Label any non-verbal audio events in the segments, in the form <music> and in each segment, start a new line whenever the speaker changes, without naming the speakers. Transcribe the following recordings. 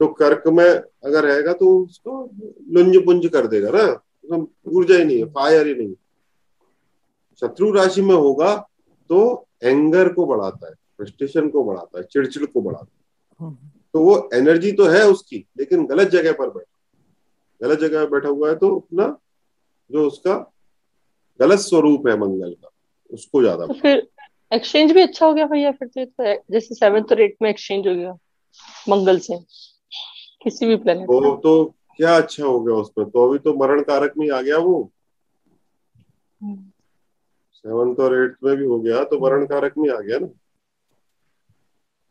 तो कर्क में अगर रहेगा तो उसको लुंज पुंज कर देगा ना। ऊर्जा ही नहीं है फायर ही नहीं शत्रु राशि में होगा तो एंगर को बढ़ाता है फ्रस्ट्रेशन को बढ़ाता है चिड़चिड़ को बढ़ाता है। तो वो एनर्जी तो है उसकी लेकिन गलत जगह पर बैठा गलत जगह पर बैठा हुआ है तो अपना जो उसका गलत स्वरूप है मंगल का उसको ज़्यादा
तो फिर एक्सचेंज भी अच्छा हो गया भैया फिर तो, तो जैसे सेवेंथ और एट में एक्सचेंज हो गया मंगल से। किसी भी प्लेनेट
वो तो क्या अच्छा हो गया उसमें तो अभी तो मरण कारक में आ गया वो। सेवंथ और एट्थ में भी हो गया तो मरण कारक में आ गया ना।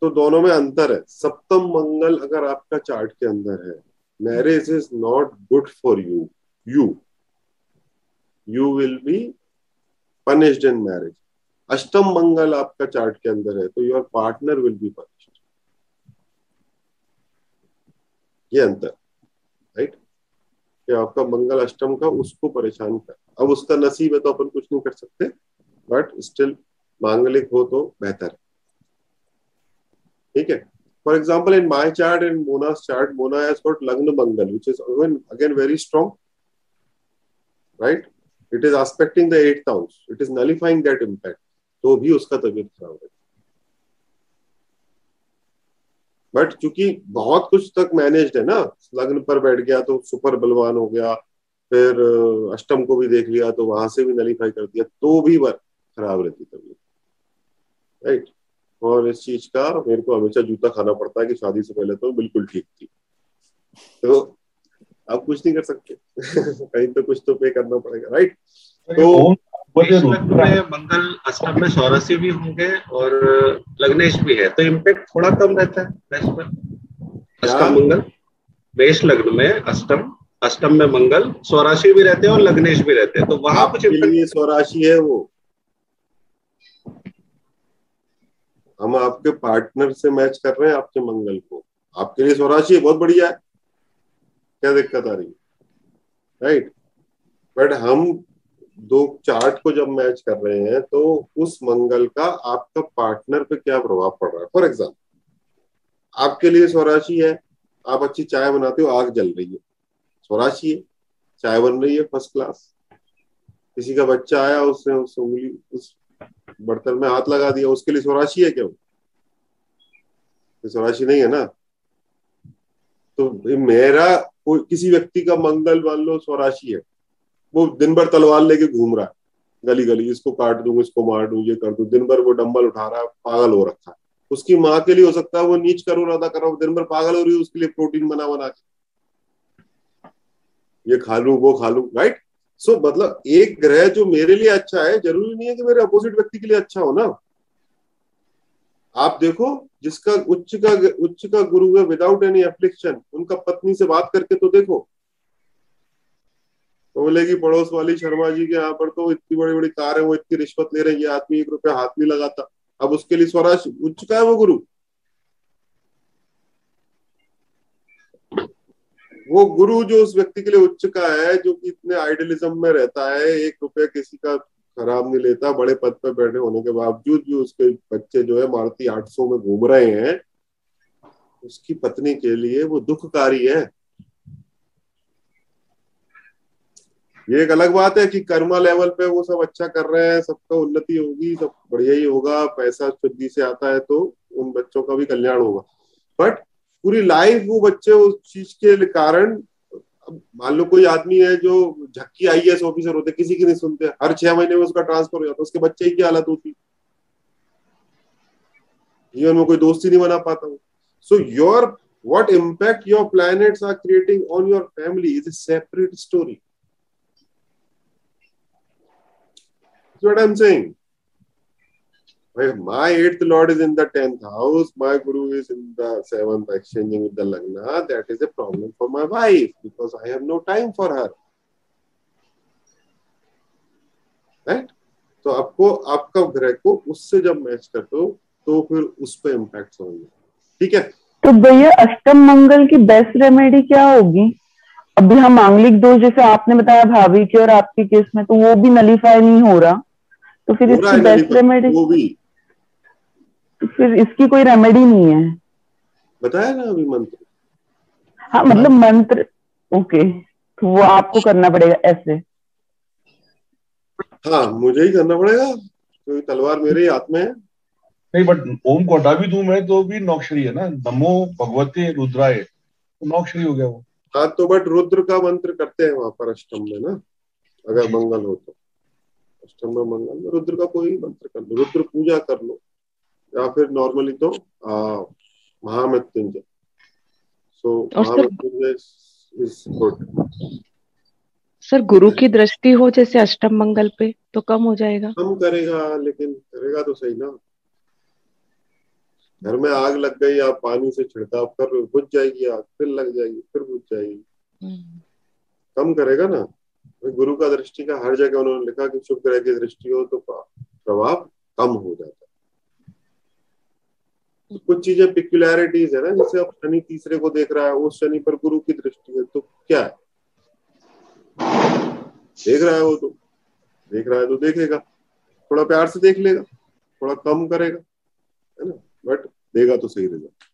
तो दोनों में अंतर है। सप्तम मंगल अगर आपका चार्ट के अंदर है marriage is not good for you you you will be punished in marriage अष्टम मंगल आपका चार्ट के अंदर है तो your partner will be punished ये अंतर राइट कि आपका मंगल अष्टम का उसको परेशान कर। अब उसका नसीब है तो अपन कुछ नहीं कर सकते बट स्टिल मांगलिक हो तो बेहतर है। ठीक है? For example in my chart in Mona's chart Mona has got lagna mangal, which is again again very strong, right? It is aspecting the eighth house it is nullifying that impact. तो भी उसका तबीयत खराब है। But चूँकि बहुत कुछ तक मैनेज है ना लग्न पर बैठ गया तो सुपर बलवान हो गया फिर अष्टम को भी देख लिया तो वहाँ से भी नलीफाई कर दिया तो भी खराब रहती तबीयत। राइट और इस चीज़ का मेरे को हमेशा जूता खाना पड़ता है कि शादी से पहले तो बिल्कुल ठीक थी। तो आप कुछ नहीं कर सकते। <laughs> कहीं तो कुछ तो पे करना पड़ेगा राइट तो
में मंगल अष्टम में सौरस्य भी होंगे और लग्नेश भी है। तो इम्पेक्ट थोड़ा कम रहता है पर अष्टम मंगल बेश लग्न में अष्टम अष्टम में मंगल स्वराशि भी रहते हैं और लग्नेश भी रहते हैं। तो वहाँ कुछ
स्वराशि है वो। हम आपके पार्टनर से मैच कर रहे हैं आपके मंगल को। आपके लिए स्वराशि बहुत बढ़िया है। क्या दिक्कत आ रही है? राइट बट हम दो चार्ट को जब मैच कर रहे हैं तो उस मंगल का आपका पार्टनर पे क्या प्रभाव पड़ रहा है? फॉर एग्ज़ाम्पल आपके लिए स्वराशि है, आप अच्छी चाय बनाते हो, आग जल रही है। स्वराशि है, चाय बन रही है फ़र्स्ट क्लास किसी का बच्चा आया, उसने उस उंगली, उस बर्तन में हाथ लगा दिया, उसके लिए स्वराशि है क्या? वो स्वराशि नहीं है ना? तो मेरा किसी व्यक्ति का मंगल मान लो स्वराशि है। वो दिन भर तलवार लेके घूम रहा है। गली गली, इसको काट दू, इसको मार दू, ये कर दू। दिन भर वो डंबल उठा रहा है, पागल हो रखा है। उसकी माँ के लिए हो सकता है वो नीच करो रहा करो, दिन भर पागल हो रही है, उसके लिए प्रोटीन बना बना के। ये खा लू वो खा लू राइट सो मतलब एक ग्रह जो मेरे लिए अच्छा है, ज़रूरी नहीं है कि मेरे अपोजिट व्यक्ति के लिए अच्छा हो ना। आप देखो, जिसका उच्च का उच्च का गुरु है विदाउट एनी एप्लिक्शन उनका पत्नी से बात करके तो देखो तो बोले बोलेगी, पड़ोस वाली शर्मा जी के यहाँ पर तो इतनी बड़ी बड़ी कार है, वो इतनी रिश्वत ले रही है, आदमी एक रुपया हाथ नहीं लगाता। अब उसके लिए स्वराज उच्च का है वो गुरु? वो गुरु जो उस व्यक्ति के लिए उच्च का है, जो कि इतने आइडियलिज्म में रहता है, एक रुपया किसी का खराब नहीं लेता, बड़े पद पर बैठे होने के बावजूद भी उसके बच्चे जो है, मारुति 800 में घूम रहे हैं, उसकी पत्नी के लिए वो दुखकारी है। ये एक अलग बात है कि कर्मा लेवल पे वो सब अच्छा कर रहे हैं, सबका उन्नति होगी, सब बढ़िया ही होगा, पैसा शुद्धि से आता है तो उन बच्चों का भी कल्याण होगा। बट पूरी लाइफ वो बच्चे उस चीज़ के कारण मान लो कोई आदमी है जो झक्की आई एस ऑफिसर होते, किसी की नहीं सुनते, हर छह महीने में उसका ट्रांसफ़र हो जाता उसके बच्चे की हालत होती? जीवन में कोई दोस्ती नहीं बना पाता हूँ। So your what impact your planets are creating on your family is a separate story. That's what I'm saying. my eighth lord is in the tenth house, my guru is in the seventh, exchanging with the lagna, that is a problem for my wife because I have no time for her. Right? तो आपको आपका ग्रह को उससे जब match करते हो तो फिर उस पर इम्पैक्ट होंगे ठीक है
तो भैया अष्टम मंगल की बेस्ट रेमेडी क्या होगी अभी हम मांगलिक दोष जैसे आपने बताया भाभी के और आपके केस में तो वो भी नलीफाई नहीं हो रहा तो फिर इसकी बेस्ट रेमेडी
वो भी।
तो फिर इसकी कोई रेमेडी नहीं है।
बताया ना अभी मंत्र।
हाँ मतलब मंत्र ओके तो वो आपको करना पड़ेगा ऐसे।
हाँ मुझे ही करना पड़ेगा क्योंकि तलवार मेरे ही हाथ में है।
नहीं बट ओम को हटा भी दूँ मैं तो भी नौक्षरी है ना। नमो भगवते रुद्राय तो नौक्षरी हो गया वो।
हाँ तो बट रुद्र का मंत्र करते हैं वहाँ पर अष्टम में ना अगर मंगल हो तो। अष्टम मंगल रुद्र का कोई मंत्र कर लो रुद्र पूजा कर लो या फिर नॉर्मली तो महामृत्युंजय। सो महामृत्युंजय इज़ गुड
सर गुरु की दृष्टि हो जैसे अष्टम मंगल पे तो कम हो जाएगा।
कम करेगा लेकिन करेगा तो सही ना। घर में आग लग गई आप पानी से छिड़काव कर बुझ जाएगी आग फिर लग जाएगी फिर बुझ जाएगी। कम करेगा ना? गुरु का दृष्टि का हर जगह उन्होंने लिखा कि शुभ ग्रह की दृष्टि हो तो प्रभाव कम हो जाता है। तो कुछ चीज़ें पिक्युलैरिटीज है ना जैसे अब शनि तीसरे को देख रहा है उस शनि पर गुरु की दृष्टि है तो क्या है? देख रहा है वो तो देख रहा है तो देखेगा। थोड़ा प्यार से देख लेगा थोड़ा कम करेगा है ना? बट देगा तो सही रिज़ल्ट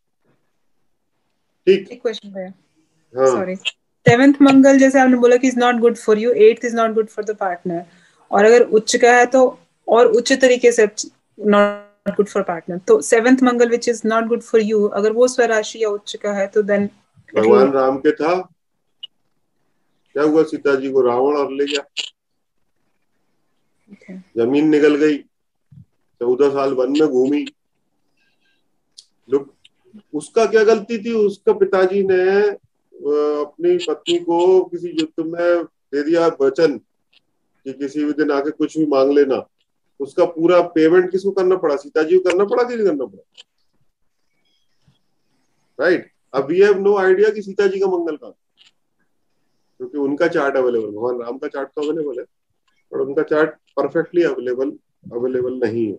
ठीक।
क्वेश्चन है
हाँ।
सॉरी सेवेंथ मंगल जैसे आपने बोला कि is not good for you eighth is not good for the partner और अगर उच्च का है तो और उच्च तरीके से नॉट गुड फॉर पार्टनर तो seventh Mangal which is not good for you अगर वो स्वराशि या उच्च का है तो देन
भगवान राम के था। क्या हुआ? सीता जी को रावण और ले गया। ज़मीन निकल गई। चौदह साल वन में घूमी। लोग उसका क्या गलती थी? उसका पिताजी ने अपनी पत्नी को किसी युद्ध में दे दिया वचन कि किसी भी दिन आके कुछ भी मांग लेना। उसका पूरा पेमेंट किसको करना पड़ा? सीता जी को करना पड़ा कि नहीं करना पड़ा? राइट अब वी हैव नो आइडिया कि सीता जी का मंगल का क्योंकि उनका चार्ट अवेलेबल भगवान राम का चार्ट तो अवेलेबल है, पर उनका चार्ट परफेक्टली अवेलेबल अवेलेबल नहीं है।